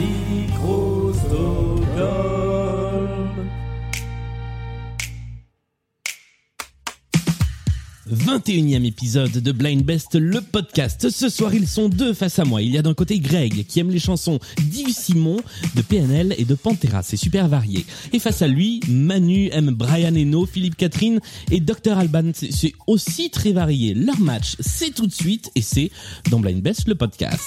Microsoft. 21e épisode de Blind Best, le podcast. Ce soir, ils sont deux face à moi. Il y a d'un côté Greg, qui aime les chansons d'Yves Simon, de PNL et de Pantera. C'est super varié. Et face à lui, Manu aime Brian Eno, Philippe Catherine et Dr Alban. C'est aussi très varié. Leur match, c'est tout de suite et c'est dans Blind Best, le podcast.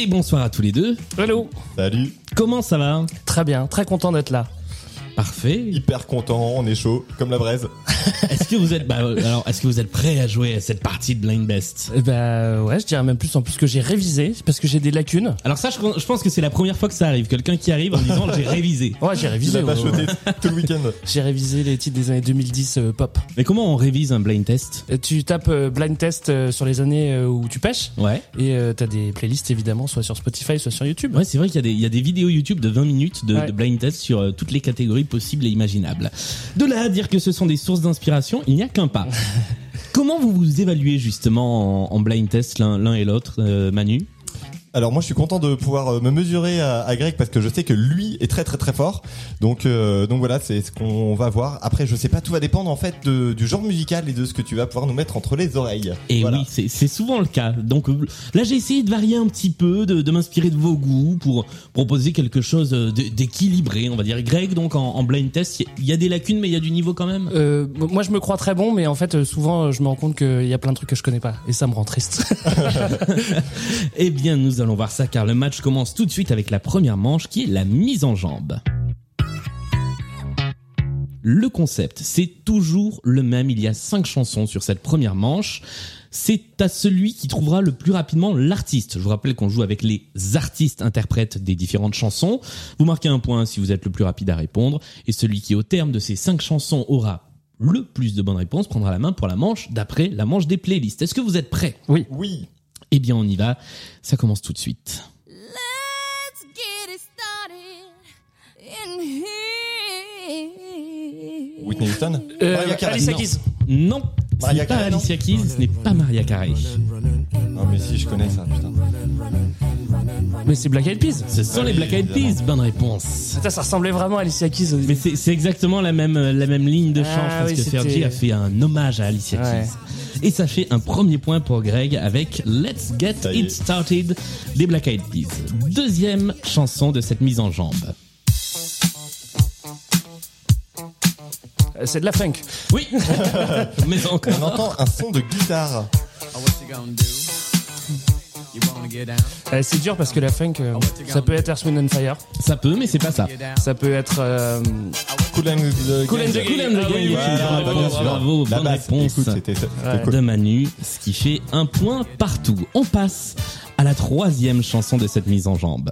Et bonsoir à tous les deux. Hello Salut, Comment ça va? Très bien, très content d'être là. Parfait. hyper content, on est chaud, comme la braise. Est-ce que vous êtes bah, euh, alors est-ce que vous êtes prêts à jouer à cette partie de Blind Best? Ben ouais, je dirais même plus en plus que j'ai révisé parce que j'ai des lacunes. Alors ça, je, je pense que c'est la première fois que ça arrive. Quelqu'un qui arrive en disant j'ai révisé. Ouais, j'ai révisé. ouais, tout le week-end. J'ai révisé les titres des années 2010 euh, pop. Mais comment on révise un blind test? Et tu tapes euh, blind test euh, sur les années euh, où tu pêches Ouais. et euh, t'as des playlists évidemment soit sur Spotify soit sur YouTube. Ouais, c'est vrai qu'il y a des il y a des vidéos YouTube de 20 minutes de, Ouais. de blind test sur euh, toutes les catégories possibles et imaginables. De là à dire que ce sont des sources d'inspiration, il n'y a qu'un pas. Comment vous vous évaluez justement en, en blind test l'un l'un et l'autre, euh, Manu? Alors moi je suis content de pouvoir euh, me mesurer à, à Greg parce que je sais que lui est très très très fort. Donc euh, donc voilà, c'est ce qu'on va voir. Après je sais pas, tout va dépendre en fait de- du genre musical et de ce que tu vas pouvoir nous mettre entre les oreilles. Et Voilà. oui, c'est c'est souvent le cas. Donc euh, là, j'ai essayé de varier un petit peu, de, de m'inspirer de vos goûts pour proposer quelque chose euh, d'équilibré, on va dire. Greg, donc en, en blind test, il y a des lacunes, mais il y a du niveau quand même? Euh, moi je me crois très bon mais en fait souvent je me rends compte qu'il y a plein de trucs que je connais pas et ça me rend triste. Eh bien, nous allons voir ça, car le match commence tout de suite avec la première manche, qui est la mise en jambe. Le concept, c'est toujours le même. Il y a cinq chansons sur cette première manche. C'est à celui qui trouvera le plus rapidement l'artiste. Je vous rappelle qu'on joue avec les artistes interprètes des différentes chansons. Vous marquez un point si vous êtes le plus rapide à répondre. Et celui qui, au terme de ces cinq chansons, aura le plus de bonnes réponses prendra la main pour la manche d'après la manche des playlists. Est-ce que vous êtes prêts? Oui. Oui. Eh bien, on y va. Ça commence tout de suite. Let's get it started in here. Whitney Houston. Euh, Carey. Alicia. Keys. Non, ce n'est pas Alicia Keys, ce n'est pas Maria Carey. Non mais si je connais ça, putain. Mais c'est Black Eyed Peas. Ce sont les Black Eyed Peas, bonne réponse. Putain, ça ressemblait vraiment à Alicia Keys. Mais c'est c'est exactement la même la même ligne de chant. Ah parce oui, que c'était- Fergie a fait un hommage à Alicia Ouais. Keys. Et ça fait un premier point pour Greg avec Let's Get It. Started des Black Eyed Peas. Deuxième chanson de cette mise en jambe. Euh, C'est de la funk. Oui, mais On encore. entend un son de guitare. Oh, gonna do? Euh, c'est dur parce que la funk, euh, ça peut être Earth, Wind and Fire. Ça peut, mais c'est pas ça. Ça peut être. euh, Cool and the Cool and the Gang. Cool and the Ah oui, voilà, Ah, bah, bravo, bien sûr. bravo, La bonne réponse. écoute, c'était c'était Ouais. cool. de Manu, ce qui fait un point partout. On passe à la troisième chanson de cette mise en jambe.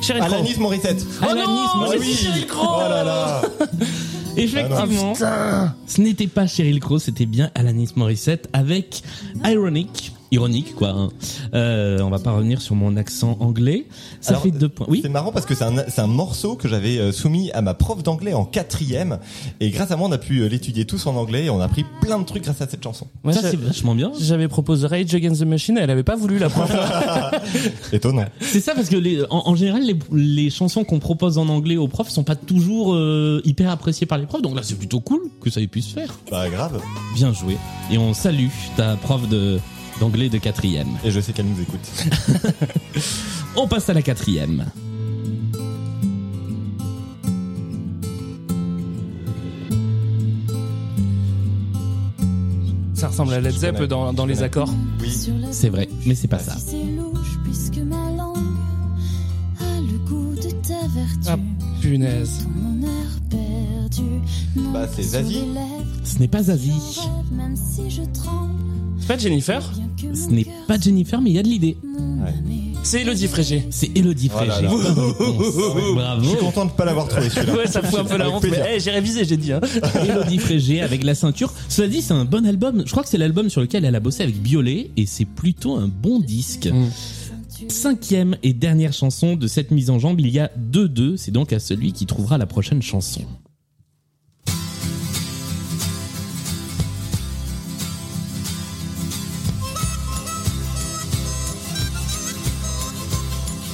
Sheryl Crow. Alanis Morissette. Alanis non, Morissette. Crow. Oh là là. Effectivement, ce n'était pas Sheryl Crow, c'était bien Alanis Morissette avec Ironic. Ironique, quoi. hein. Euh, on va pas revenir sur mon accent anglais. Ça Alors, fait deux points. Oui. C'est marrant parce que c'est un, c'est un morceau que j'avais euh, soumis à ma prof d'anglais en quatrième et grâce à moi on a pu euh, l'étudier tous en anglais et on a appris plein de trucs grâce à cette chanson. Moi, ça, c'est vachement bien. J'avais proposé Rage Against the Machine, elle avait pas voulu la prof. Étonnant. C'est ça parce que les, en, en général, les, les chansons qu'on propose en anglais aux profs sont pas toujours euh, hyper appréciées par les profs. Donc là, c'est plutôt cool que ça ait pu se faire. Bah grave. Bien joué. Et on salue ta prof de d'anglais de quatrième. Et je sais qu'elle nous écoute. On passe à la quatrième. ça ressemble à Led Zepp dans, dans les accords. Oui. C'est vrai, mais c'est pas ça. Ah, punaise. Bah, c'est Zazie. Ce n'est pas Zazie. rêve, même si je tremble. C'est pas Jennifer Ce n'est pas Jennifer, mais il y a de l'idée. Ouais. C'est Elodie Frégé. C'est Elodie Oh là Frégé. réponse. Je Bravo. suis content de pas l'avoir trouvé celui-là. Ouais, ça fout un peu la Avec honte, mais hey, j'ai révisé, j'ai dit. Hein. Elodie Frégé avec la ceinture. Cela dit, c'est un bon album. Je crois que c'est l'album sur lequel elle a bossé avec Biolay et c'est plutôt un bon disque. Mm. Cinquième et dernière chanson de cette mise en jambe, il y a 2-2, c'est donc à celui qui trouvera la prochaine chanson.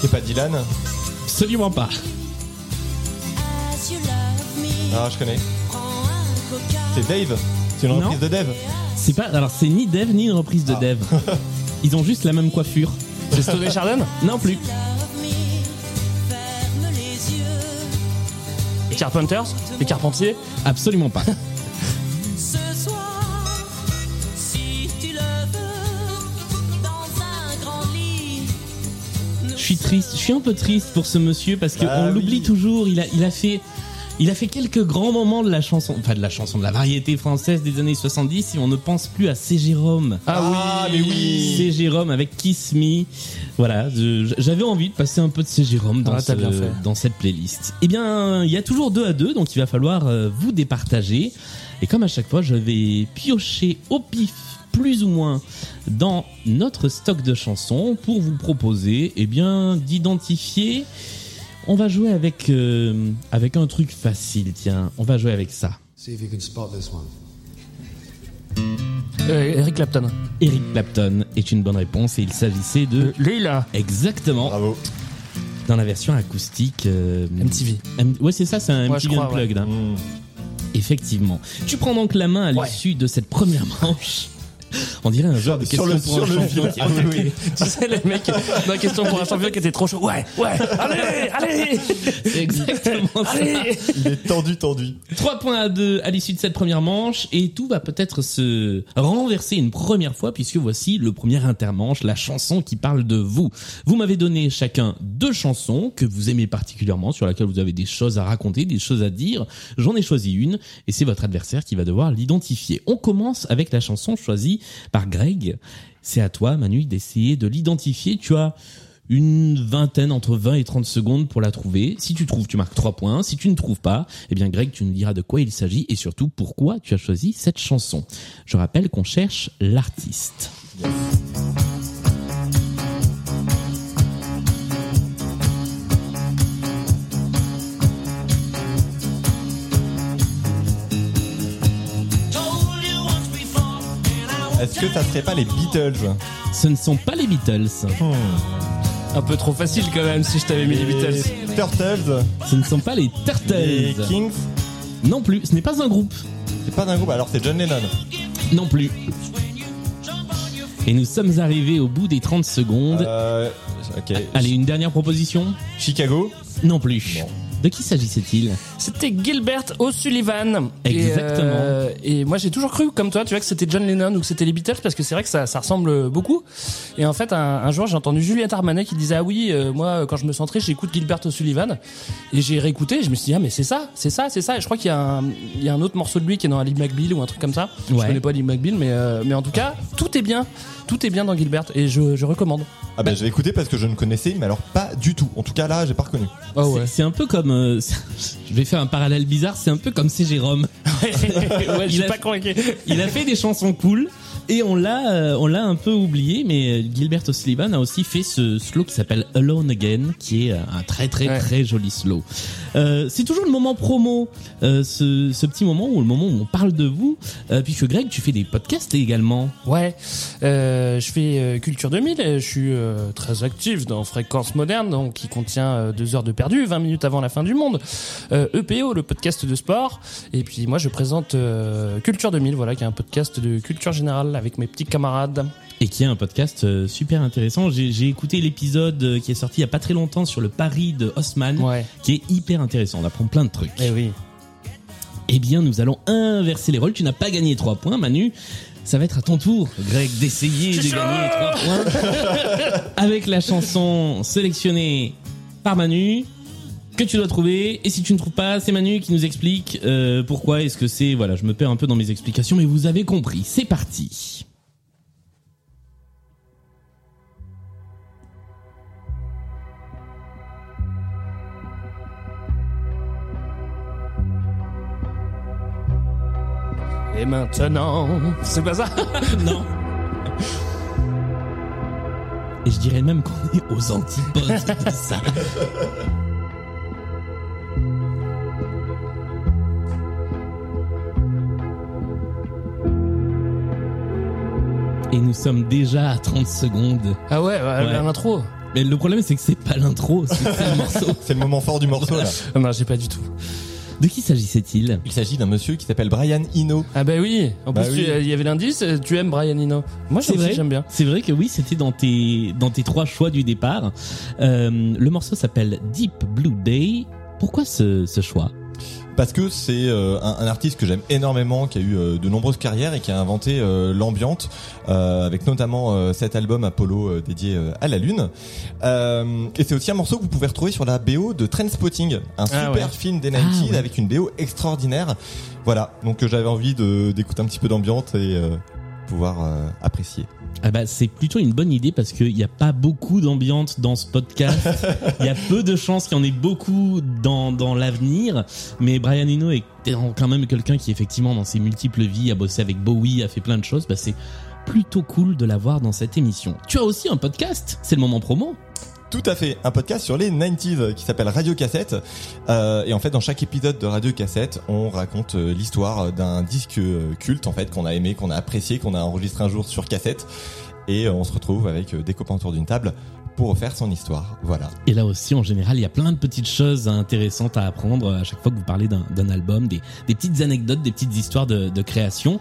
C'est pas Dylan Absolument pas. Ah, je connais. C'est Dave. C'est une Non. reprise de Dave. C'est pas, alors c'est ni Dev ni une reprise de Dev. Ils ont juste la même coiffure. C'est Stone Chardon Non plus. Les Carpenters Les Carpentiers Absolument pas. Triste, je suis un peu triste pour ce monsieur parce qu'on Bah l'oublie oui. toujours. Il a, il a fait, il a fait quelques grands moments de la chanson, enfin de la chanson, de la variété française des années 70 et on ne pense plus à C. Jérôme. Ah, mais oui. C. Jérôme avec Kiss Me. Voilà, j'avais envie de passer un peu de C. Jérôme dans, Ah, ce- dans cette playlist. Eh bien, il y a toujours deux à deux, donc il va falloir euh, vous départager. Et comme à chaque fois, je vais piocher au pif plus ou moins dans notre stock de chansons pour vous proposer eh bien d'identifier on va jouer avec euh, avec un truc facile tiens on va jouer avec ça See if you can spot this one. Euh, Eric Clapton. Eric Clapton est une bonne réponse et il s'agissait de Lila. exactement Bravo. dans la version acoustique euh, MTV. M- ouais c'est ça c'est un Ouais, MTV crois, Unplugged hein. Mmh. effectivement tu prends donc la main à Ouais. l'issue de cette première manche on dirait un genre de Sur question le, pour sur un le champion qui- Ah oui, oui. tu sais, les mecs, dans la question pour un champion qui était trop chaud. Ouais, ouais, allez, allez, c'est exactement ça allez. Il est tendu, tendu. 3 points à 2 à l'issue de cette première manche et tout va peut-être se renverser une première fois puisque voici le premier intermanche, la chanson qui parle de vous. Vous m'avez donné chacun deux chansons que vous aimez particulièrement, sur laquelle vous avez des choses à raconter, des choses à dire. J'en ai choisi une et c'est votre adversaire qui va devoir l'identifier. On commence avec la chanson choisie par Greg. C'est à toi Manu d'essayer de l'identifier. Tu as une vingtaine, entre 20 et 30 secondes pour la trouver. Si tu trouves, tu marques 3 points. Si tu ne trouves pas, eh bien Greg, tu nous diras de quoi il s'agit et surtout pourquoi tu as choisi cette chanson. Je rappelle qu'on cherche l'artiste. Est-ce que ça serait pas les Beatles Ce ne sont pas les Beatles. Un peu trop facile quand même si je t'avais mis les Beatles. Turtles Ce ne sont pas les Les Turtles. Kings Non plus. Ce n'est pas un groupe. C'est pas d'un groupe, alors c'est John Lennon. Non plus. Et nous sommes arrivés au bout des 30 secondes. Euh, ok. Allez, une dernière proposition? Chicago? Non plus. Bon. De qui s'agissait-il C'était Gilbert O'Sullivan. Exactement. Et, euh, et moi j'ai toujours cru, comme toi, tu vois, que c'était John Lennon ou que c'était les Beatles parce que c'est vrai que ça, ça ressemble beaucoup. Et en fait, un, un jour j'ai entendu Juliette Armanet qui disait ah oui, euh, moi quand je me sens triste, j'écoute Gilbert O'Sullivan. Et j'ai réécouté, et je me suis dit ah mais c'est ça, c'est ça, c'est ça. Et je crois qu'il y a un, il y a un autre morceau de lui qui est dans Ali McBeal ou un truc comme ça. Je Ouais. connais pas Ali McBeal, mais euh, mais en tout cas tout est bien, tout est bien dans Gilbert et je, je recommande. Ah ben je vais écouter parce que je ne connaissais, mais alors pas du tout. En tout cas là, j'ai pas reconnu. Oh C'est- ouais. C'est un peu comme. Euh, je vais faire un parallèle bizarre. C'est un peu comme C. Jérôme. ouais, je Il a- pas convaincu. Il a fait des chansons cool et on l'a, euh, on l'a un peu oublié. Mais euh, Gilbert O'Sullivan a aussi fait ce slow qui s'appelle Alone Again, qui est euh, un très très Ouais. très joli slow. Euh, c'est toujours le moment promo, euh, ce, ce petit moment où le moment où on parle de vous, euh, puisque Greg, tu fais des podcasts également. Ouais, euh, je fais Culture 2000 et je suis euh, très actif dans Fréquence Moderne, donc qui contient deux heures de perdu, 20 minutes avant la fin du monde. Euh, EPO, le podcast de sport. Et puis moi, je présente euh, Culture 2000, voilà, qui est un podcast de culture générale avec mes petits camarades. et qui est un podcast euh, super intéressant. J'ai écouté l'épisode euh, qui est sorti il y a pas très longtemps sur le pari de Haussmann, Ouais. qui est hyper intéressant. On apprend plein de trucs. Eh oui. Eh bien, nous allons inverser les rôles. Tu n'as pas gagné 3 points, Manu. Ça va être à ton tour, Greg, d'essayer de gagner 3 points avec la chanson sélectionnée par Manu que tu dois trouver. Et si tu ne trouves pas, c'est Manu qui nous explique euh, pourquoi est-ce que c'est. Voilà, je me perds un peu dans mes explications, mais vous avez compris. C'est parti. Et maintenant, c'est pas ça non. Et je dirais même qu'on est aux antipodes de ça. Et nous sommes déjà à 30 secondes. Ah ouais, Ouais. l'intro. Mais le problème, c'est que c'est pas l'intro, c'est c'est le morceau. C'est le moment fort du morceau là. Ah non, j'ai pas du tout. De qui s'agissait-il? Il s'agit d'un monsieur qui s'appelle Brian Eno. Ah bah oui. En Bah plus, oui. il y avait l'indice. euh, Tu aimes Brian Eno Moi, C'est vrai. j'aime bien. C'est vrai que oui, c'était dans tes dans tes trois choix du départ. Euh, le morceau s'appelle Deep Blue Day. Pourquoi ce, ce choix? Parce que c'est euh, un, un artiste que j'aime énormément, qui a eu euh, de nombreuses carrières et qui a inventé euh, l'ambiante, euh, avec notamment euh, cet album Apollo euh, dédié euh, à la Lune. Euh, et c'est aussi un morceau que vous pouvez retrouver sur la BO de Trainspotting, un super Ah ouais. film des Ah 90s ouais. avec une BO extraordinaire. Voilà, donc euh, j'avais envie de d'écouter un petit peu d'ambiance et euh, pouvoir euh, apprécier. ah bah, c'est plutôt une bonne idée parce qu'il n'y a pas beaucoup d'ambiance dans ce podcast. Il y a peu de chances qu'il y en ait beaucoup dans, dans l'avenir. Mais Brian Eno est quand même quelqu'un qui, effectivement, dans ses multiples vies, a bossé avec Bowie, a fait plein de choses. Bah, c'est plutôt cool de l'avoir dans cette émission. Tu as aussi un podcast C'est le moment promo Tout à fait, un podcast sur les 90s qui s'appelle Radio Cassette. Euh, et en fait, dans chaque épisode de Radio Cassette, on raconte euh, l'histoire d'un disque euh, culte en fait qu'on a aimé, qu'on a apprécié, qu'on a enregistré un jour sur cassette. Et on se retrouve avec des copains autour d'une table pour refaire son histoire. Voilà. Et là aussi, en général, il y a plein de petites choses intéressantes à apprendre à chaque fois que vous parlez d'un album, des, petites anecdotes, des petites histoires de création.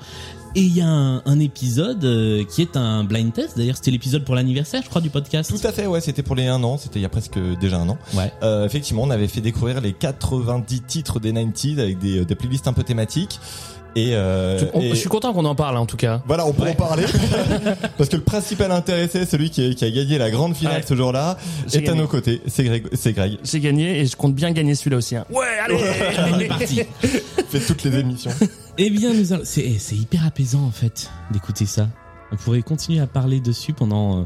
Et il y a un, un épisode euh, qui est un blind test. D'ailleurs, c'était l'épisode pour l'anniversaire, je crois, du podcast. Tout à fait, ouais, c'était pour les un an, c'était il y a presque déjà un an. Ouais. Euh, effectivement, on avait fait découvrir les 90 titres des 90s avec des, des playlists un peu thématiques. Et, euh, On- et- Je suis content qu'on en parle, en tout cas. Voilà, on peut en parler. Parce que le principal intéressé, celui qui, qui a gagné la grande finale Ouais. ce jour-là, J'ai est à nos côtés. C'est Greg. C'est Greg. J'ai gagné et je compte bien gagner celui-là aussi. hein. Ouais, allez On est parti. Fait toutes les émissions. Eh bien, nous allons- c'est c'est hyper apaisant en fait d'écouter ça. On pourrait continuer à parler dessus pendant, euh,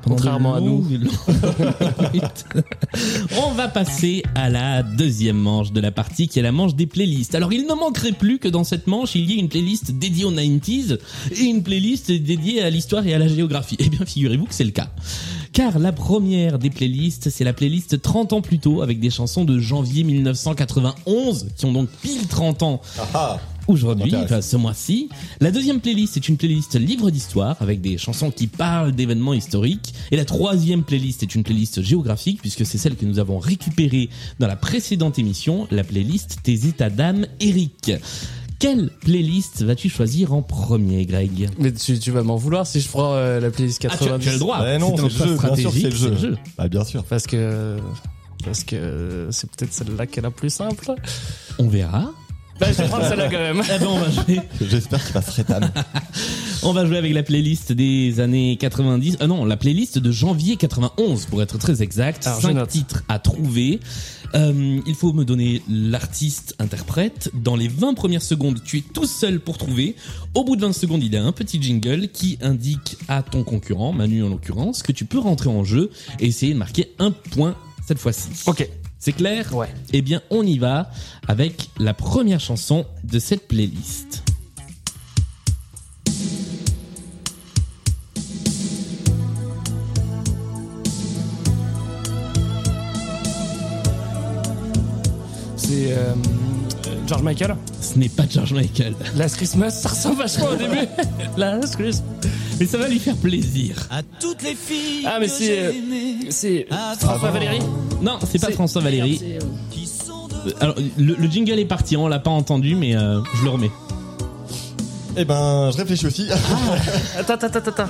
pendant Contrairement à minutes. On va passer à la deuxième manche de la partie qui est la manche des playlists. Alors il ne manquerait plus que dans cette manche il y ait une playlist dédiée aux 90s et une playlist dédiée à l'histoire et à la géographie. Eh bien figurez-vous que c'est le cas. Car la première des playlists, c'est la playlist 30 ans plus tôt avec des chansons de janvier 1991 qui ont donc pile 30 ans Ah, aujourd'hui, m'intéresse. enfin, ce mois-ci. La deuxième playlist est une playlist livre d'histoire avec des chansons qui parlent d'événements historiques. Et la troisième playlist est une playlist géographique puisque c'est celle que nous avons récupérée dans la précédente émission, la playlist Tes états d'âme, Eric. Quelle playlist vas-tu choisir en premier, Greg Mais tu, tu vas m'en vouloir si je prends euh, la playlist Ah, tu, 90. tu as le droit. ouais, non, C'est le jeu. Bien sûr, c'est le jeu. Bah, bien sûr. Parce que. Parce que c'est peut-être celle-là qui est la plus simple. On verra. Bah, je vais prendre celle-là quand même. Ben, on va jouer. J'espère qu'il va se rétamer. On va jouer avec la playlist des années 90. Ah non, la playlist de janvier 91 pour être très exact. Alors, Cinq titres à trouver. Euh, il faut me donner l'artiste interprète. Dans les 20 premières secondes, tu es tout seul pour trouver. Au bout de 20 secondes, il y a un petit jingle qui indique à ton concurrent, Manu en l'occurrence, que tu peux rentrer en jeu et essayer de marquer un point cette fois-ci. Ok. C'est clair? Ouais. Eh bien, on y va avec la première chanson de cette playlist. C'est euh, George Michael. Ce n'est pas George Michael. Last Christmas, ça ressemble vachement au début. Last Christmas. Mais ça va lui faire plaisir. À toutes les filles Ah, mais c'est, euh, C'est Ah, François. Valéry. Non, c'est pas François Valéry. Euh, Euh, Alors, le, le jingle est parti, on l'a pas entendu, mais euh, je le remets. Eh ben, je réfléchis aussi. Attends, attends, attends, attends.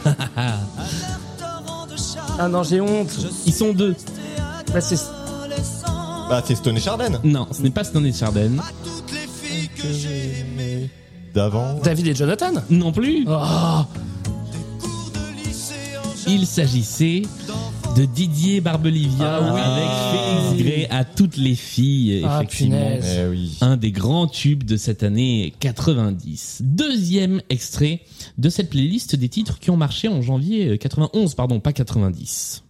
de charme. Ah non, j'ai honte. Ils sont deux. Bah, c'est bah, c'est Stone et Chardin. Non, ce n'est pas Stone et Chardin. D'avant. David et Jonathan. Non plus. Oh, Il s'agissait de Didier Barbelivia Ah oui. avec Félix Gray à toutes les filles, Ah, effectivement. Eh oui. Un des grands tubes de cette année 90. Deuxième extrait de cette playlist des titres qui ont marché en janvier euh, 91, pardon, pas 90.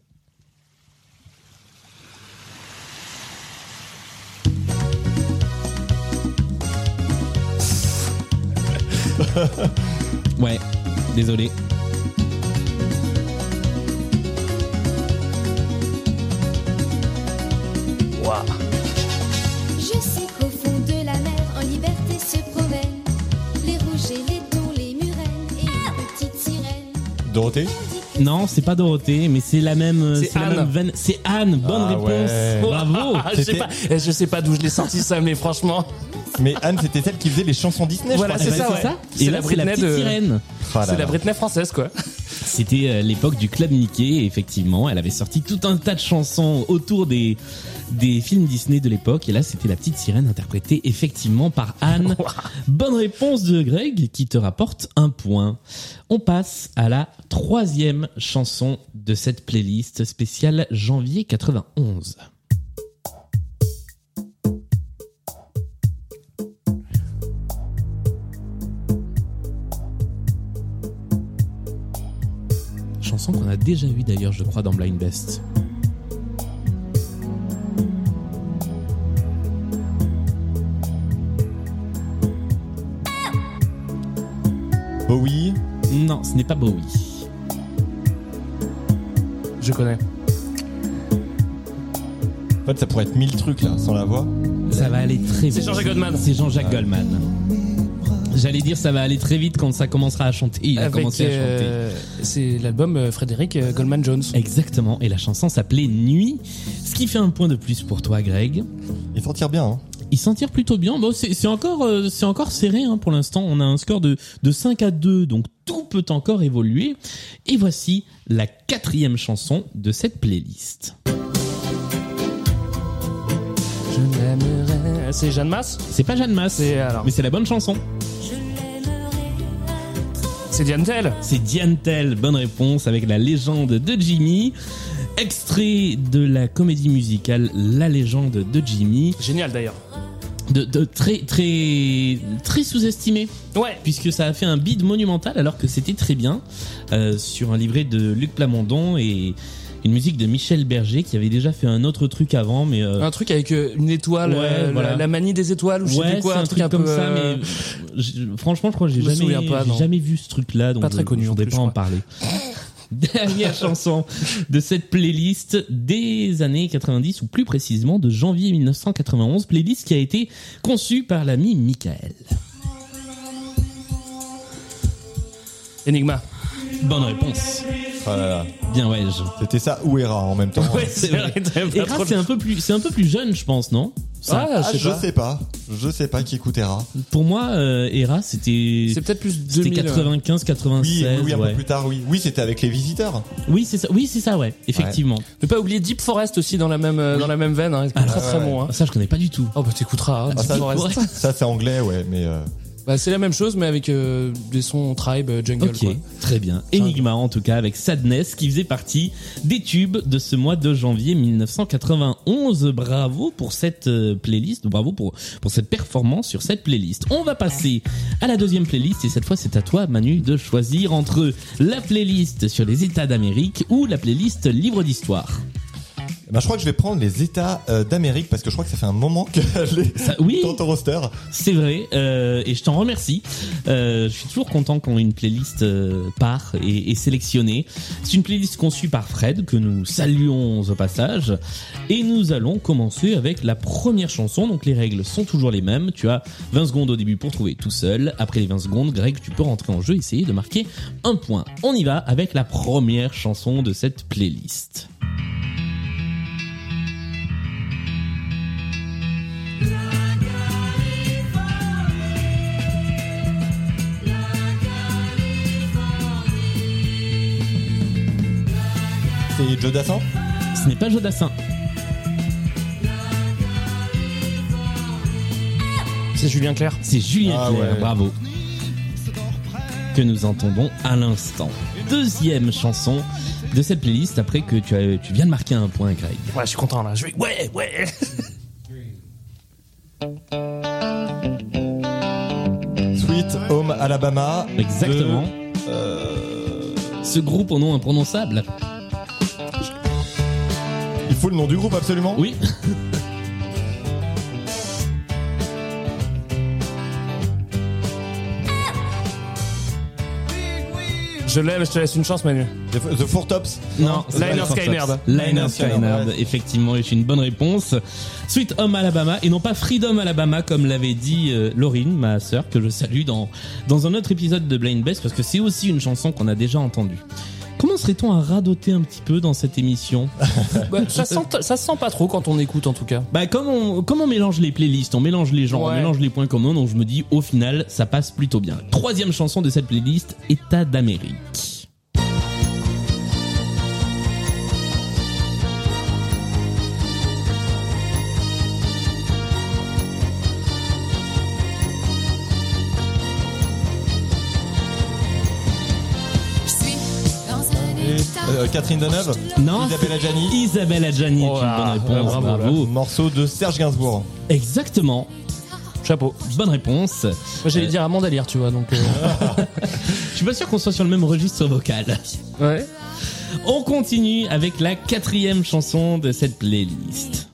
ouais, désolé. Waouh. Je sais qu'au fond de la mer, en liberté se promènent les rouges et les dons, les murènes et les petites sirènes. Dorothée? Non, c'est pas Dorothée, mais c'est la même. euh, C'est la Anne. même veine. C'est Anne. Bonne Ah réponse. ouais. Bravo. Ah, je sais pas, eh, je sais pas d'où je l'ai sorti ça, mais franchement. Mais Anne, c'était celle qui faisait les chansons Disney, Voilà, je crois. c'est ça, ouais. Et C'est là, la c'est la Britney de- sirène. Ah là C'est la. Britney française, quoi. C'était euh, l'époque du club Mickey. Et effectivement, elle avait sorti tout un tas de chansons autour des des films Disney de l'époque. Et là, c'était la petite sirène interprétée effectivement par Anne. Bonne réponse de Greg qui te rapporte un point. On passe à la troisième chanson de cette playlist spéciale janvier 91. Chanson qu'on a déjà vue d'ailleurs, je crois, dans Blind Best. Bowie? Non, ce n'est pas Bowie. Je connais. En fait, ça pourrait être mille trucs là, sans la voix. Ça va aller très vite. C'est Jean-Jacques Goldman. C'est Jean-Jacques Goldman. J'allais dire ça va aller très vite quand ça commencera à chanter. Il a Avec, commencé à chanter. euh, c'est l'album euh, Frédéric euh, Goldman Jones. Exactement. Et la chanson s'appelait Nuit. Ce qui fait un point de plus pour toi, Greg. Il s'en tire bien. Hein. Il s'en tire plutôt bien. Bon, c'est c'est encore, euh, c'est encore serré hein, pour l'instant. On a un score de, de 5 à 2, donc tout peut encore évoluer. Et voici la quatrième chanson de cette playlist. Je. C'est Jeanne Masse C'est pas Jeanne Masse, C'est alors. mais c'est la bonne chanson. C'est Diane Tell. C'est Diane Tell, bonne réponse avec la légende de Jimmy. Extrait de la comédie musicale La légende de Jimmy, Génial d'ailleurs. de, de très très très sous-estimé Ouais. puisque ça a fait un bid monumental alors que c'était très bien euh, sur un livret de Luc Plamondon et une musique de Michel Berger qui avait déjà fait un autre truc avant mais euh, Un truc avec euh, une étoile, Ouais, euh, la- voilà. la, manie des étoiles ou je sais plus quoi, c'est un truc, comme peu, ça euh, mais franchement je crois que j'ai jamais pas, vu ce truc là donc Pas très connu je voudrais pas en parler Dernière chanson de cette playlist des années 90 ou plus précisément de janvier 1991, playlist qui a été conçue par l'ami Michael. Enigma. Bonne réponse. Ah là là. Bien ouais. je- C'était ça ou Hera en même temps. Ouais, c'est vrai. Et trop c'est un peu plus, c'est un peu plus jeune, je pense, non? Ça, Ah, Ah, je pas. sais pas. Je sais pas qui écoute Hera. Pour moi, euh, Hera, c'était, C'est peut-être plus c'était 2000. 95, 96. Oui, oui, oui, un ouais. peu plus tard, oui. Oui, c'était avec les visiteurs. Oui, c'est ça. Oui, c'est ça, ouais. Effectivement. Ne pas oublier Deep Forest aussi dans la même euh, dans la même veine. Hein, très très ouais. bon. Hein. Ça, je connais pas du tout. Oh bah t'écouteras. Hein, Ah, Deep ça, Forest. ça, c'est anglais, ouais, mais euh, Bah, c'est la même chose mais avec euh, des sons tribe euh, jungle. Ok, Quoi. très bien. Enigma en tout cas avec Sadness qui faisait partie des tubes de ce mois de janvier 1991. Bravo pour cette euh, playlist, bravo pour pour cette performance sur cette playlist. On va passer à la deuxième playlist et cette fois c'est à toi Manu de choisir entre la playlist sur les États d'Amérique ou la playlist livre d'histoire. Ben, je crois que je vais prendre les États euh, d'Amérique parce que je crois que ça fait un moment qu'elle est Ça- oui. dans ton roster. C'est vrai, euh, et je t'en remercie. Euh, je suis toujours content quand une playlist part et est sélectionnée. C'est une playlist conçue par Fred, que nous saluons au passage. Et nous allons commencer avec la première chanson. Donc les règles sont toujours les mêmes. Tu as 20 secondes au début pour trouver tout seul. Après les 20 secondes, Greg, tu peux rentrer en jeu et essayer de marquer un point. On y va avec la première chanson de cette playlist. C'est Joe Dassin Ce n'est pas Jodassin. C'est Julien Clerc. C'est Julien Ah Clerc, ouais. bravo. Que nous entendons à l'instant. Deuxième chanson de cette playlist après que tu, as, tu viens de marquer un point, Greg. Ouais, je suis content là. Je vais ouais ouais. Sweet Home Alabama. Exactement. de, euh, Ce groupe au nom imprononçable. Il faut le nom du groupe absolument Oui. Je l'aime. Je te laisse une chance Manu. The, The Four Tops Non, Liner Tops. Liner ouais. effectivement, et c'est une bonne réponse. Sweet Home Alabama, et non pas Freedom Alabama, comme l'avait dit euh, Laurine, ma sœur, que je salue dans, dans un autre épisode de Blind Best, parce que c'est aussi une chanson qu'on a déjà entendue. Serait-on à radoter un petit peu dans cette émission? Bah, ça, sent, ça se sent pas trop quand on écoute en tout cas. Bah comme on, comme on mélange les playlists, on mélange les genres, on mélange les points communs, donc je me dis au final ça passe plutôt bien. Troisième chanson de cette playlist, État d'Amérique. Euh, Catherine Deneuve Non, Isabelle Adjani Isabelle Adjani est Oh une bonne réponse, bravo, bravo. Morceau de Serge Gainsbourg. Exactement, Chapeau. bonne réponse. Moi j'allais dire Amanda Lear, tu vois, donc. euh, Je suis pas sûr qu'on soit sur le même registre vocal. ouais. On continue avec la quatrième chanson de cette playlist.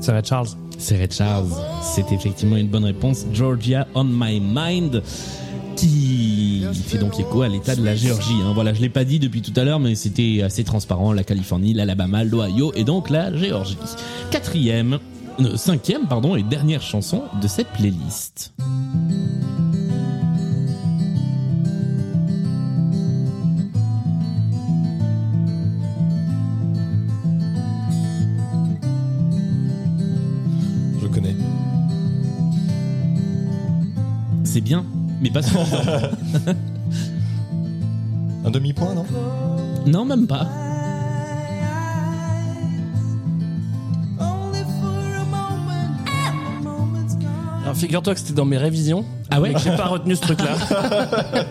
Ça va être Charles? C'est Ray Charles. C'est effectivement une bonne réponse. Georgia on my mind. Qui fait donc écho à l'état de la Géorgie. hein. Voilà, je l'ai pas dit depuis tout à l'heure, mais c'était assez transparent. La Californie, l'Alabama, l'Ohio et donc la Géorgie. Quatrième, euh, cinquième, pardon, et dernière chanson de cette playlist. C'est bien, mais pas suffisant. Un demi-point, non? Non, même pas. Alors figure-toi que c'était dans mes révisions. Ah ouais mais que J'ai pas retenu ce truc-là.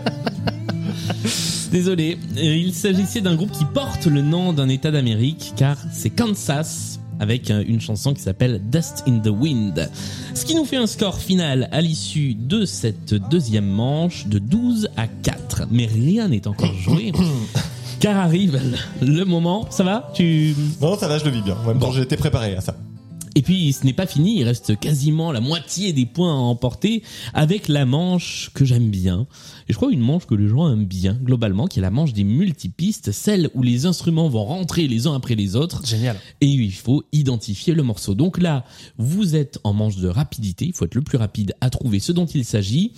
Désolé, il s'agissait d'un groupe qui porte le nom d'un État d'Amérique, car c'est Kansas, avec euh, une chanson qui s'appelle Dust in the Wind. Ce qui nous fait un score final à l'issue de cette deuxième manche de 12 à 4. Mais rien n'est encore joué, car arrive le moment... Ça va? Tu... Non, ça va, je le vis bien. En même temps, j'ai été préparé à ça. Et puis ce n'est pas fini, il reste quasiment la moitié des points à emporter avec la manche que j'aime bien. Et je crois une manche que les gens aiment bien globalement, qui est la manche des multipistes, celle où les instruments vont rentrer les uns après les autres Génial. et il faut identifier le morceau. Donc là, vous êtes en manche de rapidité, il faut être le plus rapide à trouver ce dont il s'agit.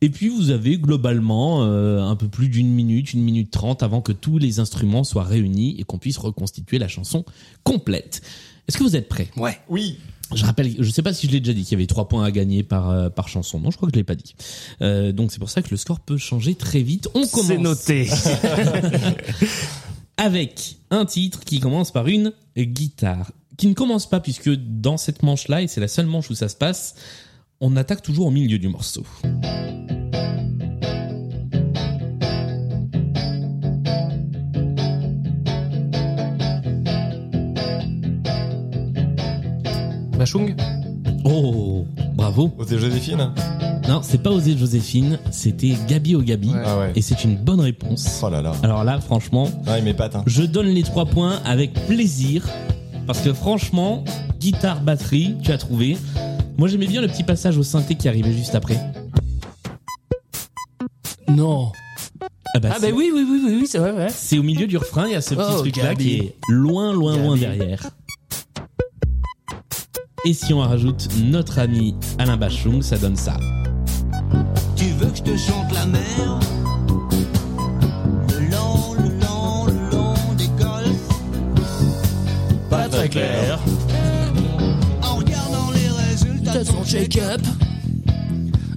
Et puis vous avez globalement euh, un peu plus d'une minute, une minute trente avant que tous les instruments soient réunis et qu'on puisse reconstituer la chanson complète. Est-ce que vous êtes prêts? Ouais. Oui. je rappelle, je sais pas si je l'ai déjà dit qu'il y avait trois points à gagner par euh, par chanson. Non, je crois que je l'ai pas dit. Euh, donc c'est pour ça que le score peut changer très vite. On commence C'est noté. avec un titre qui commence par une guitare, qui ne commence pas puisque dans cette manche-là et c'est la seule manche où ça se passe, on attaque toujours au milieu du morceau. Bachung Oh, bravo. Osez Joséphine Non, c'est pas Osé Joséphine, c'était Gabi au Gabi Ah ouais. et c'est une bonne réponse. Oh là là. Alors là, franchement, Ah, il hein. Je donne les trois points avec plaisir parce que franchement, guitare, batterie, tu as trouvé. Moi, j'aimais bien le petit passage au synthé qui arrivait juste après. Non. Ah bah, Ah bah oui, oui, oui, oui, oui c'est vrai, ouais. C'est au milieu du refrain, il y a ce petit Oh, truc-là qui est loin, loin, loin derrière. Et si on rajoute notre ami Alain Bachung, ça donne ça. Tu veux que je te chante la mer? Le long, le long, le long des golfs Pas très clair. En regardant les résultats De son check-up.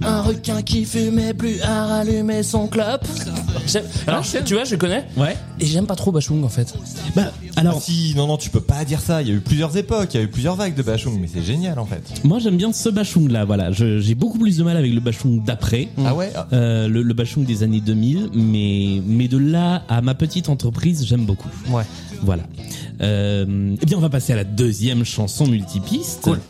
Un requin qui fumait plus à rallumer son clope. Alors, tu vois, je connais. Ouais. Et j'aime pas trop Bachung en fait. Bah, Ah alors, si, non, non, tu peux pas dire ça. Il y a eu plusieurs époques, il y a eu plusieurs vagues de Bachung, mais c'est génial en fait. moi j'aime bien ce Bachung là, voilà. Je- J'ai beaucoup plus de mal avec le Bachung d'après. Ah ouais ah. Euh, le, le Bachung des années 2000, mais, mais de là à ma petite entreprise, j'aime beaucoup. Ouais. Voilà. Euh, eh bien, on va passer à la deuxième chanson multipiste. Cool.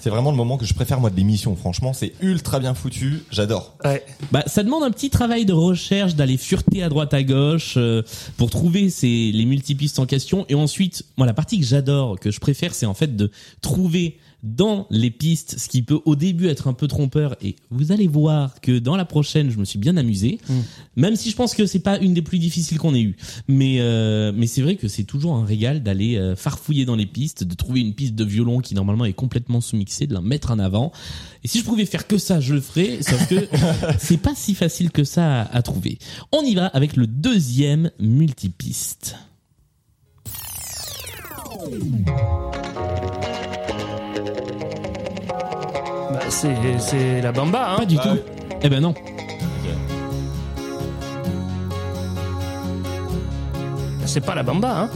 C'est vraiment le moment que je préfère moi de l'émission. Franchement, c'est ultra bien foutu. J'adore. Ouais. Bah, ça demande un petit travail de recherche, d'aller fureter à droite à gauche euh, pour trouver ces, les multipistes en question. Et ensuite, moi, la partie que j'adore, que je préfère, c'est en fait de trouver dans les pistes, ce qui peut au début être un peu trompeur. Et vous allez voir que dans la prochaine, je me suis bien amusé, même si je pense que c'est pas une des plus difficiles qu'on ait eues. Mais euh, mais c'est vrai que c'est toujours un régal d'aller euh, farfouiller dans les pistes, de trouver une piste de violon qui normalement est complètement sous-mixée, de la mettre en avant. Et si je pouvais faire que ça, je le ferais. Sauf que c'est pas si facile que ça à, à trouver. On y va avec le deuxième multipiste. C'est c'est la bamba, hein. Pas du Bah tout. oui. Eh ben non. C'est pas la bamba, hein.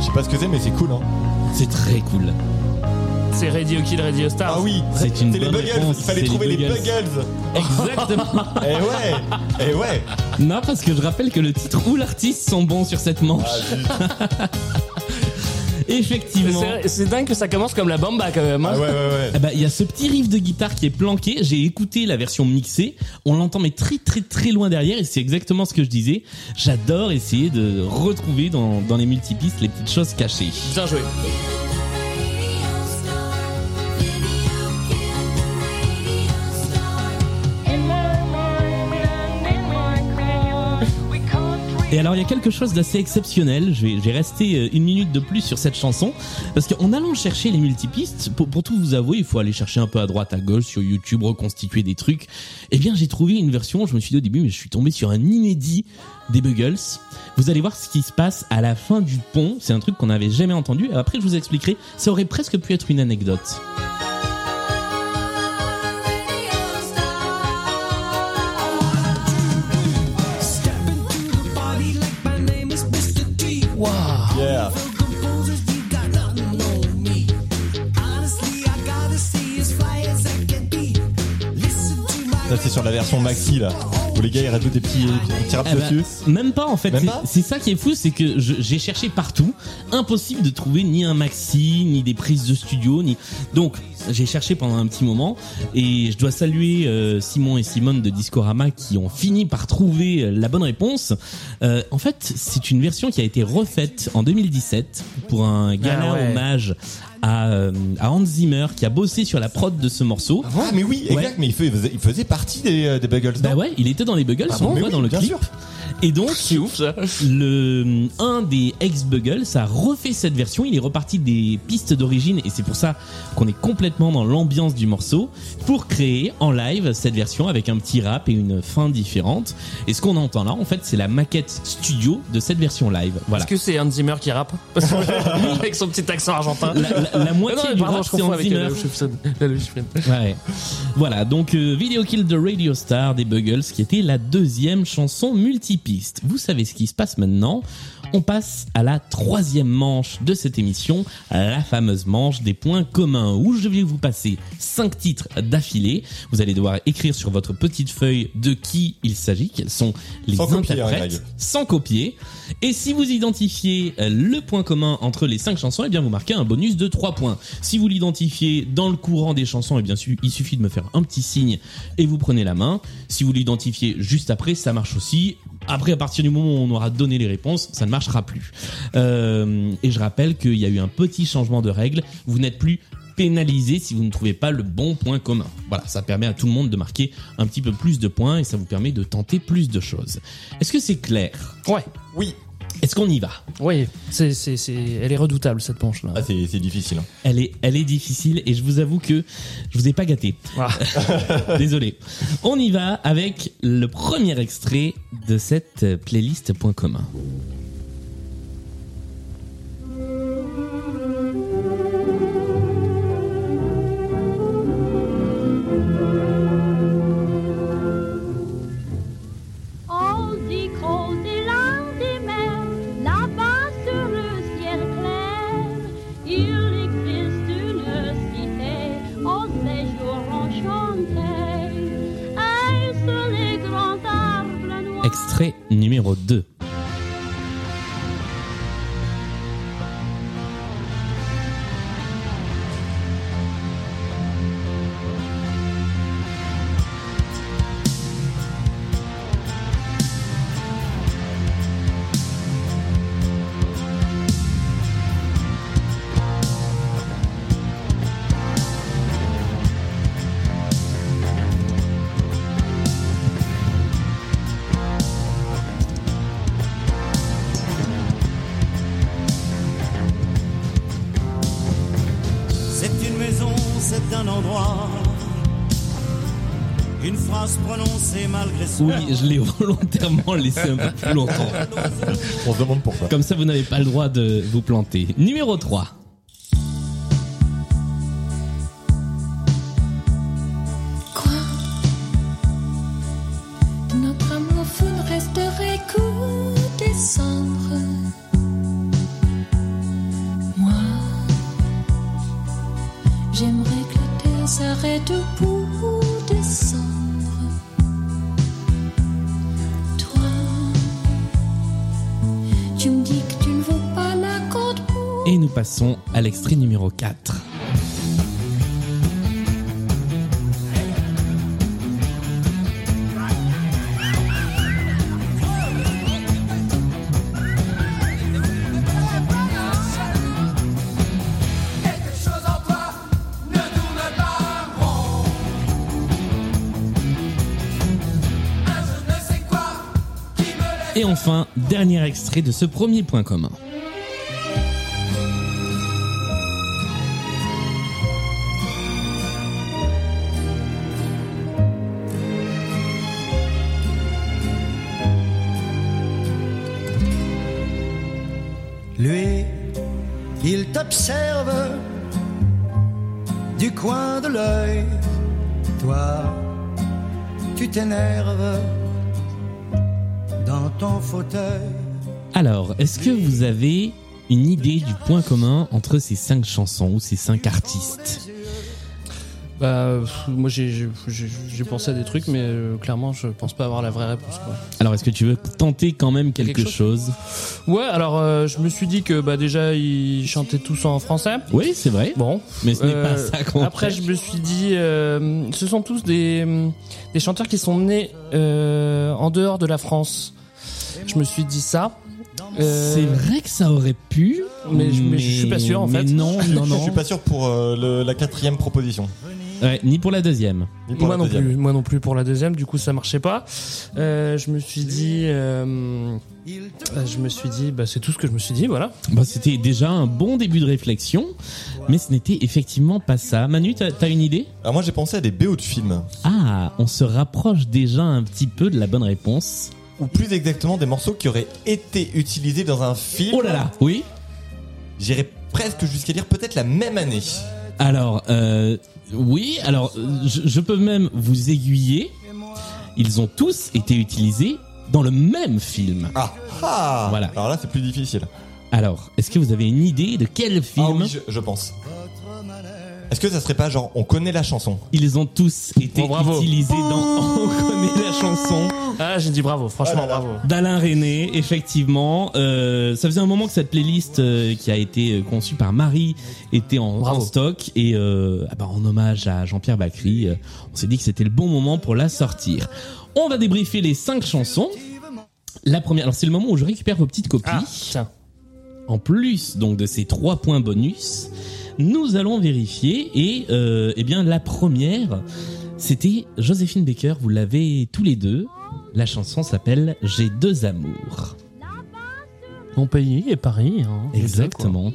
Je sais pas ce que c'est, mais c'est cool. Hein. C'est très cool. C'est Radio Kill Radio Star. Ah oui, C'est une les bonne Buggles. réponse, Il fallait c'est trouver les les Buggles. Buggles. Exactement. Eh ouais, eh ouais. non, parce que je rappelle que le titre ou l'artiste sont bons sur cette manche. Ah, zut. Effectivement. C'est- dingue que ça commence comme la bamba quand même. Hein. Ah ouais, ouais, ouais. Eh ben, il y a ce petit riff de guitare qui est planqué. J'ai écouté la version mixée. On l'entend mais très très très loin derrière et c'est exactement ce que je disais. J'adore essayer de retrouver dans, dans les multipistes les petites choses cachées. Bien joué. Et alors il y a quelque chose d'assez exceptionnel. Je vais, je vais rester euh, une minute de plus sur cette chanson parce qu'en allant chercher les multipistes, pour, tout vous avouer, il faut aller chercher un peu à droite, à gauche sur YouTube, reconstituer des trucs. Eh bien j'ai trouvé une version. Je me suis dit au début, mais je suis tombé sur un inédit des Buggles. Vous allez voir ce qui se passe à la fin du pont. C'est un truc qu'on n'avait jamais entendu. Après je vous expliquerai. Ça aurait presque pu être une anecdote. C'est sur la version maxi là, où les gars ils rajoutent des petits, des petits raps Eh ben, dessus. même pas en fait. Même C'est- pas C'est ça qui est fou, c'est que je- j'ai cherché partout, impossible de trouver ni un maxi, ni des prises de studio, ni donc j'ai cherché pendant un petit moment et je dois saluer euh, Simon et Simone de Discorama qui ont fini par trouver euh, la bonne réponse. Euh, en fait, c'est une version qui a été refaite en 2017 pour un gala Ah ouais. hommage à, euh, à Hans Zimmer qui a bossé sur la prod de ce morceau. Ah mais oui, exact, mais il faisait, il faisait partie des, euh, des Buggles. Bah ouais, il était dans les Buggles, Ah on bon, le mais voit oui, dans le bien clip. sûr. Et donc, C'est ouf ça. le un des ex Buggles a refait cette version. Il est reparti des pistes d'origine et c'est pour ça qu'on est complètement dans l'ambiance du morceau pour créer en live cette version avec un petit rap et une fin différente. Et ce qu'on entend là, en fait, c'est la maquette studio de cette version live. Voilà. Est-ce que c'est Hans Zimmer qui rappe? Avec son petit accent argentin. La, la- la moitié non, du pardon, rap, c'est Hans Zimmer. la. Ouais. Voilà, donc euh, Video Kill the Radio Star des Buggles, qui était la deuxième chanson Vous savez ce qui se passe maintenant. On passe à la troisième manche de cette émission, la fameuse manche des points communs, où je vais vous passer cinq titres d'affilée. Vous allez devoir écrire sur votre petite feuille de qui il s'agit, quels sont les Sans hein, interprètes, sans copier. Et si vous identifiez euh, le point commun entre les cinq chansons, eh bien vous marquez un bonus de 3 points. Si vous l'identifiez dans le courant des chansons, eh bien il suffit de me faire un petit signe et vous prenez la main. Si vous l'identifiez juste après, ça marche aussi. Après, à partir du moment où on aura donné les réponses, ça ne marchera plus. Euh, et je rappelle qu'il y a eu un petit changement de règle. Vous n'êtes plus pénalisé si vous ne trouvez pas le bon point commun. Voilà, ça permet à tout le monde de marquer un petit peu plus de points et ça vous permet de tenter plus de choses. Est-ce que c'est clair? Ouais. Oui. Est-ce qu'on y va? Oui, c'est, c'est, c'est, elle est redoutable cette manche là. Ah c'est c'est difficile. hein. Elle est, elle est difficile et je vous avoue que je vous ai pas gâté. Désolé. On y va avec le premier extrait de cette playlist point commun. Numéro 2. Oui, je l'ai volontairement laissé un peu plus longtemps. On se demande pourquoi. Comme ça, vous n'avez pas le droit de vous planter. Numéro 3. Numéro 4. Et enfin, dernier extrait de ce premier point commun. Alors, est-ce que vous avez une idée du point commun entre ces cinq chansons ou ces cinq artistes? Bah, pff, moi j'ai pensé à des trucs, mais euh, clairement je pense pas avoir la vraie réponse. Quoi. Alors, est-ce que tu veux tenter quand même quelque, Quelque chose Ouais, alors euh, je me suis dit que bah déjà ils chantaient tous en français. Oui, c'est vrai. Bon, Mais ce n'est Euh, pas ça qu'on Après, je me suis dit, euh, ce sont tous des, des chanteurs qui sont nés euh, en dehors de la France. Je me suis dit ça. Euh, C'est vrai que ça aurait pu, Mais je- mais je suis pas sûr, en mais fait. non, non, Je non. suis pas sûr pour euh, le- la quatrième proposition. Ouais, ni pour la deuxième. Ni pour Moi la non deuxième. plus, moi non plus pour la deuxième. Du coup, ça marchait pas. Euh, je me suis dit, euh, euh, je me suis dit, bah c'est tout ce que je me suis dit, voilà. Bah, c'était déjà un bon début de réflexion, mais ce n'était effectivement pas ça. Manu, t'as as une idée? Alors moi j'ai pensé à des BO de films. Ah, on se rapproche déjà un petit peu de la bonne réponse. Ou plus exactement des morceaux qui auraient été utilisés dans un film. Oh là là Oui J'irais presque jusqu'à dire peut-être la même année. Alors, euh, oui, alors je, je peux même vous aiguiller. Ils ont tous été utilisés dans le même film. Ah ah Voilà. Alors là c'est plus difficile. Alors, est-ce que vous avez une idée de quel film Ah oui, je, je pense. Est-ce que ça serait pas genre on connaît la chanson ils ont tous été Oh, bravo. utilisés dans On connaît la chanson Ah, j'ai dit bravo, franchement Ah là là. bravo. d'Alain René, effectivement. Euh, ça faisait un moment que cette playlist euh, qui a été euh, conçue par Marie était en, Bravo. en stock et euh, ah bah, en hommage à Jean-Pierre Bacry, euh, on s'est dit que c'était le bon moment pour la sortir. On va débriefer les cinq chansons. La première, alors c'est le moment où je récupère vos petites copies. Ah, tiens. En plus donc de ces trois points bonus, nous allons vérifier et euh, eh bien la première, c'était Joséphine Baker. Vous l'avez tous les deux. La chanson s'appelle J'ai deux amours. Montpellier et Paris. Hein. Exactement.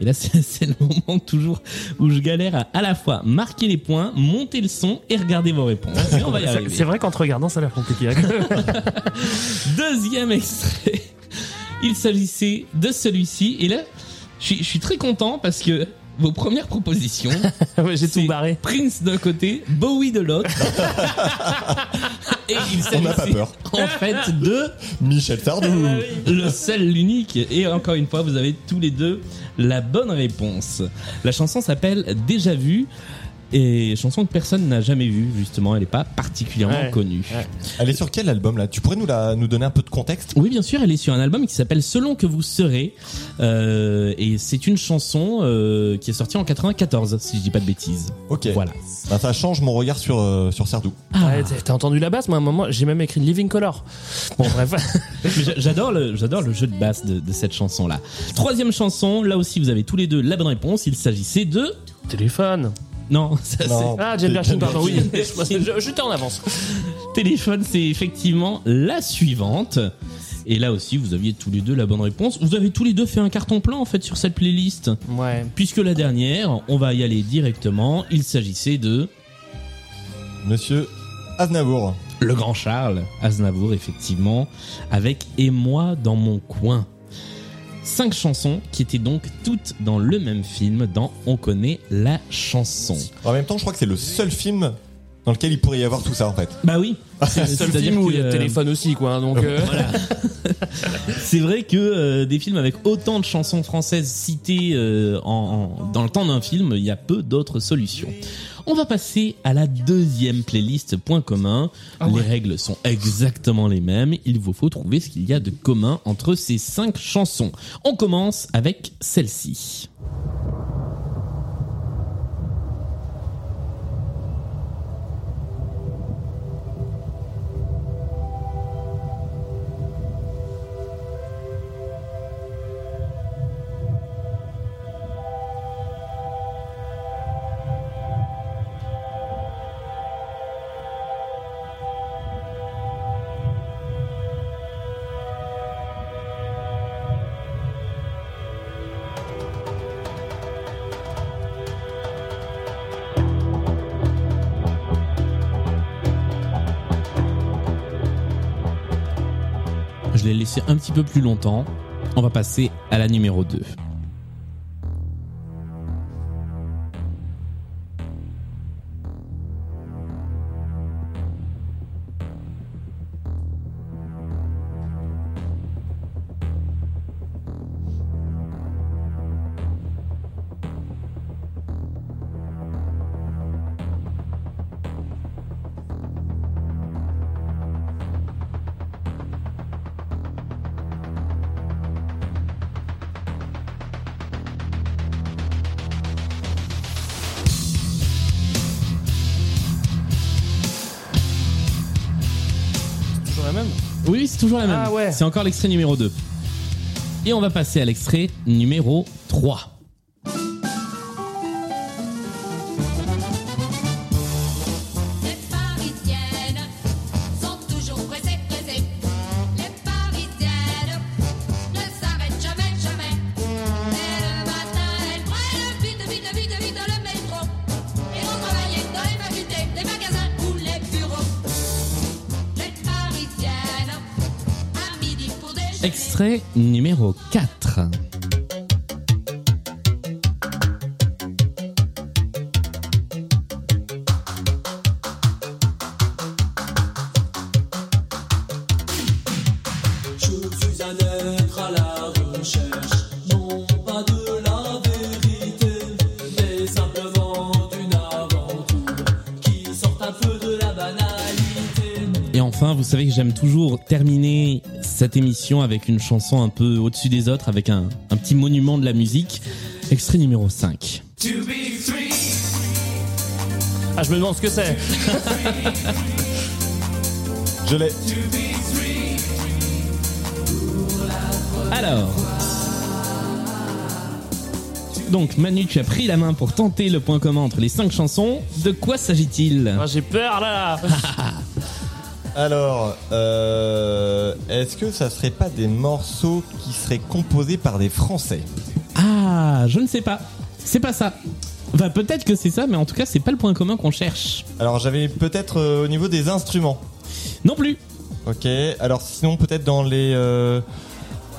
Et là, c'est le moment toujours où je galère à à la fois marquer les points, monter le son et regarder vos réponses. Mais on va y C'est- arriver. C'est vrai qu'en te regardant, ça a l'air compliqué. hein. Deuxième extrait. Il s'agissait de celui-ci. Et là, je suis, je suis très content parce que vos premières propositions, Ouais, J'ai tout barré. Prince d'un côté, Bowie de l'autre. et il On n'a pas peur. en fait de Michel Sardou. le seul, l'unique. Et encore une fois, vous avez tous les deux la bonne réponse. La chanson s'appelle Déjà vu. Et chanson que personne n'a jamais vue, justement, elle n'est pas particulièrement Ouais. connue. Ouais. Elle est sur quel album là? Tu pourrais nous la nous donner un peu de contexte? Oui, bien sûr, elle est sur un album qui s'appelle Selon que vous serez. Euh, et c'est une chanson euh, qui est sortie en 94, si je dis pas de bêtises. Ok. Voilà. Bah, ça change mon regard sur euh, sur Sardou. Ah, Ouais, t'as- entendu la basse Moi, à un moment, j'ai même écrit Living Color. Bon, bref. j'adore le, j'adore le jeu de basse de, de cette chanson-là. Troisième chanson, là aussi vous avez tous les deux la bonne réponse. Il s'agissait de... Téléphone. Non, ça Non. Ah, Jane Birkin, pardon, oui. Je- J'étais en avance. c'est... Téléphone, c'est effectivement la suivante. Et là aussi, vous aviez tous les deux la bonne réponse. Vous avez tous les deux fait un carton plein en fait sur cette playlist. Ouais. Puisque la dernière, on va y aller directement. Il s'agissait de Monsieur Aznavour. Le Grand Charles Aznavour, effectivement, avec Et moi dans mon coin. Cinq chansons qui étaient donc toutes dans le même film, dans On connaît la chanson. En même temps, je crois que c'est le seul film dans lequel il pourrait y avoir tout ça en fait. Bah oui. C'est le seul film où il y a le téléphone aussi, quoi. hein, Donc, euh, C'est vrai que euh, des films avec autant de chansons françaises citées euh, en, en- dans le temps d'un film, il y a peu d'autres solutions. On va passer à la deuxième playlist point commun. les règles sont exactement les mêmes. Il vous faut trouver ce qu'il y a de commun entre ces cinq chansons. On commence avec celle-ci. Un petit peu plus longtemps. On va passer à la numéro 2. Toujours la même. Ah ouais. C'est encore l'extrait numéro 2. Et on va passer à l'extrait numéro 3. De la banalité. Et enfin, vous savez que j'aime toujours terminer cette émission avec une chanson un peu au-dessus des autres, avec un, un petit monument de la musique. Extrait numéro 5. To be free, Ah, je me demande ce que c'est. Je l'ai. Alors. Donc Manu, tu as pris la main pour tenter le point commun entre les cinq chansons. De quoi s'agit-il? Ah, J'ai peur là. Alors, euh, est-ce que ça serait pas des morceaux qui seraient composés par des Français? Ah, je ne sais pas. C'est pas ça. Enfin, peut-être que c'est ça, mais en tout cas, c'est pas le point commun qu'on cherche. Alors, j'avais peut-être euh, au niveau des instruments. Non plus. Ok. Alors, sinon, peut-être dans les euh,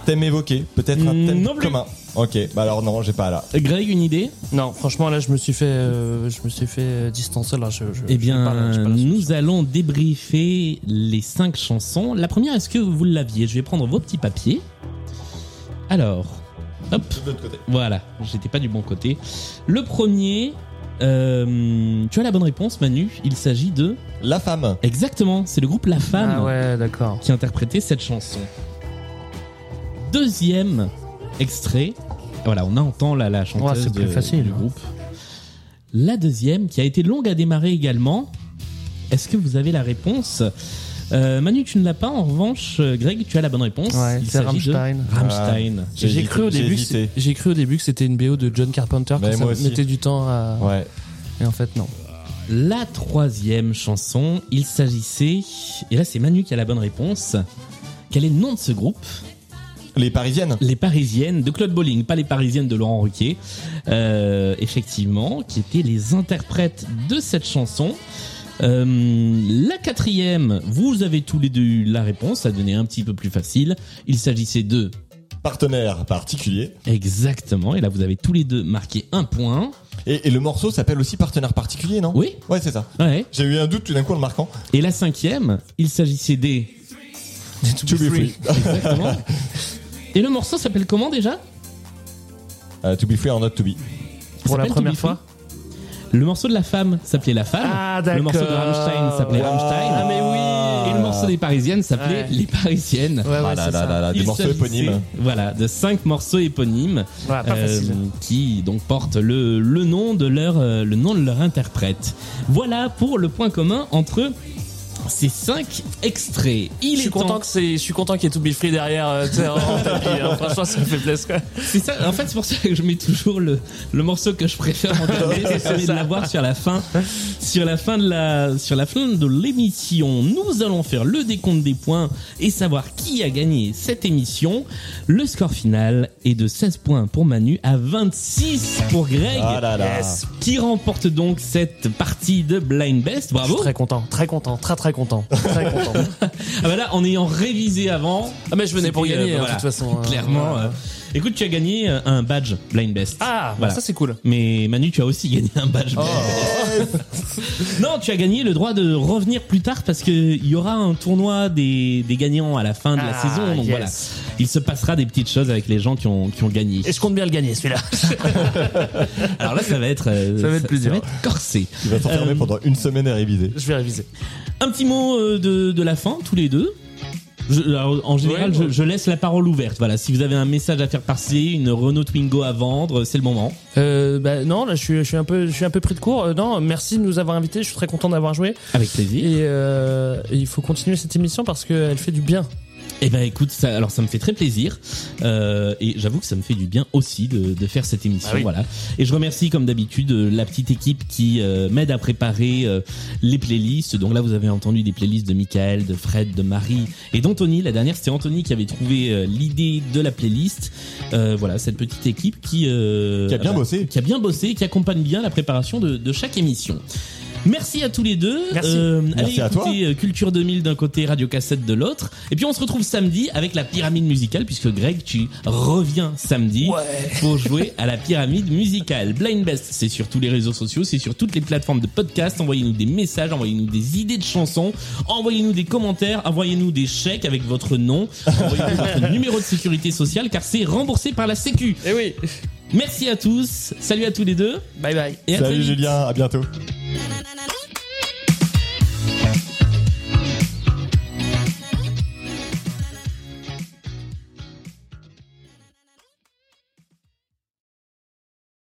thèmes évoqués, peut-être un Mm, thème non plus. commun. Ok. Bah alors non, j'ai pas là. Greg, une idée? Non, franchement, là, je me suis fait, euh, je me suis fait euh, distancer là. Je, je- Eh bien, nous allons débriefer les cinq chansons. La première, est-ce que vous l'aviez? Je vais prendre vos petits papiers. Alors, hop, De l'autre côté. voilà, j'étais pas du bon côté. Le premier, euh, tu as la bonne réponse, Manu. Il s'agit de La femme. exactement, c'est le groupe La Femme Ah ouais, d'accord. qui interprétait cette chanson. Deuxième extrait. Voilà, on entend la, la chanteuse Ouais, plus de- facile, du hein. groupe. La deuxième, qui a été longue à démarrer également. Est-ce que vous avez la réponse? Euh, Manu, tu ne l'as pas. En revanche, euh, Greg, tu as la bonne réponse. Ouais, Il c'est s'agit de Rammstein. Rammstein. J'ai cru au j'ai début, j'ai cru au début que c'était une BO de John Carpenter, Mais que ça moi aussi. mettait du temps à. Ouais. Et en fait, non. La troisième chanson, il s'agissait, et là c'est Manu qui a la bonne réponse, Quel est le nom de ce groupe? Les Parisiennes. Les Parisiennes de Claude Bolling, pas les Parisiennes de Laurent Ruquier. Euh, effectivement, qui étaient les interprètes de cette chanson. Euh, la quatrième, vous avez tous les deux eu la réponse, ça donnait un petit peu plus facile. Il s'agissait de Partenaire particulier. exactement, et là vous avez tous les deux marqué un point. Et, et le morceau s'appelle aussi Partenaire particulier, non? Oui. Ouais, c'est ça. Ouais. J'ai eu un doute tout d'un coup en le marquant. Et la cinquième, il s'agissait des To be free. exactement. et le morceau s'appelle comment déjà Euh, to be free or not to be. Pour la première fois. Le morceau de la femme s'appelait La Femme. Ah, Le morceau de. Rammstein s'appelait Wow. Rammstein. Ah, mais oui. Et le morceau des Parisiennes s'appelait Ouais. Les Parisiennes. Ouais, ouais, Ah là c'est là ça. là là, des Il morceaux s'agissait, éponymes. Voilà, de cinq morceaux éponymes Ouais, pas euh, facile. qui donc portent le, le nom de leur euh, le nom de leur interprète. Voilà pour le point commun entre ces cinq extraits. Il Je suis est temps- content que c'est, je suis content qu'il y ait To Be Free derrière, euh, en tapis. hein. Franchement, ça me fait plaisir. C'est ça. En fait, c'est pour ça que je mets toujours le, le morceau que je préfère en dernier. Ça permet de l'avoir sur la fin, sur la fin de la, sur la fin de l'émission. Nous allons faire le décompte des points et savoir qui a gagné cette émission. Le score final est de 16 points pour Manu à 26 pour Greg. Ah là là. Qui remporte donc cette partie de Blind Best. Je suis Bravo. très content, très content, très très content, très content. Ah bah là, en ayant révisé avant. Ah, mais je venais pour gagner, euh, hein, voilà. de toute façon. hein. Clairement. Voilà. Écoute, tu as gagné euh, un badge Blind Best. Ah, bah, Voilà. ça c'est cool. Mais Manu, tu as aussi gagné un badge. Oh. Non, tu as gagné le droit de revenir plus tard parce que il y aura un tournoi des, des gagnants à la fin de la Ah, saison. Donc yes. voilà, il se passera des petites choses avec les gens qui ont, qui ont gagné. Et je compte bien le gagner, celui-là. Alors là, ça va être, euh, Ça va être va être corsé. Il va s'enfermer Euh, pendant une semaine à réviser. je vais réviser. Un petit mot euh, de, de la fin, tous les deux. Je- alors, en général, Ouais, je, ouais. je laisse la parole ouverte. Voilà, si vous avez un message à faire passer, une Renault Twingo à vendre, c'est le moment. Euh, bah, non, là, je suis, je suis un peu, je suis un peu pris de court. Euh, non, merci de nous avoir invités. Je suis très content d'avoir joué. Avec plaisir. Et, euh, et il faut continuer cette émission parce qu'elle fait du bien. Eh ben écoute, ça, alors ça me fait très plaisir euh, et j'avoue que ça me fait du bien aussi de, de faire cette émission, Ah oui. voilà. Et je remercie comme d'habitude euh, la petite équipe qui euh, m'aide à préparer euh, les playlists. Donc là, vous avez entendu des playlists de Michael, de Fred, de Marie et d'Anthony. La dernière, c'était Anthony qui avait trouvé euh, l'idée de la playlist. Euh, voilà, cette petite équipe qui euh, Qui a bien bah, bossé. qui a bien bossé, qui accompagne bien la préparation de, de chaque émission. Merci à tous les deux. Merci. Euh, Merci allez à toi. écouter euh, Culture 2000 d'un côté, Radio Cassette de l'autre. Et puis on se retrouve samedi avec la pyramide musicale, puisque Greg, tu reviens samedi pour jouer à la pyramide musicale. Blind Best, c'est sur tous les réseaux sociaux, c'est sur toutes les plateformes de podcast. Envoyez-nous des messages, envoyez-nous des idées de chansons, envoyez-nous des commentaires, envoyez-nous des chèques avec votre nom, envoyez-nous votre numéro de sécurité sociale, car c'est remboursé par la Sécu. Eh oui. Merci à tous. Salut à tous les deux. Bye bye. Et à salut Julien, à bientôt.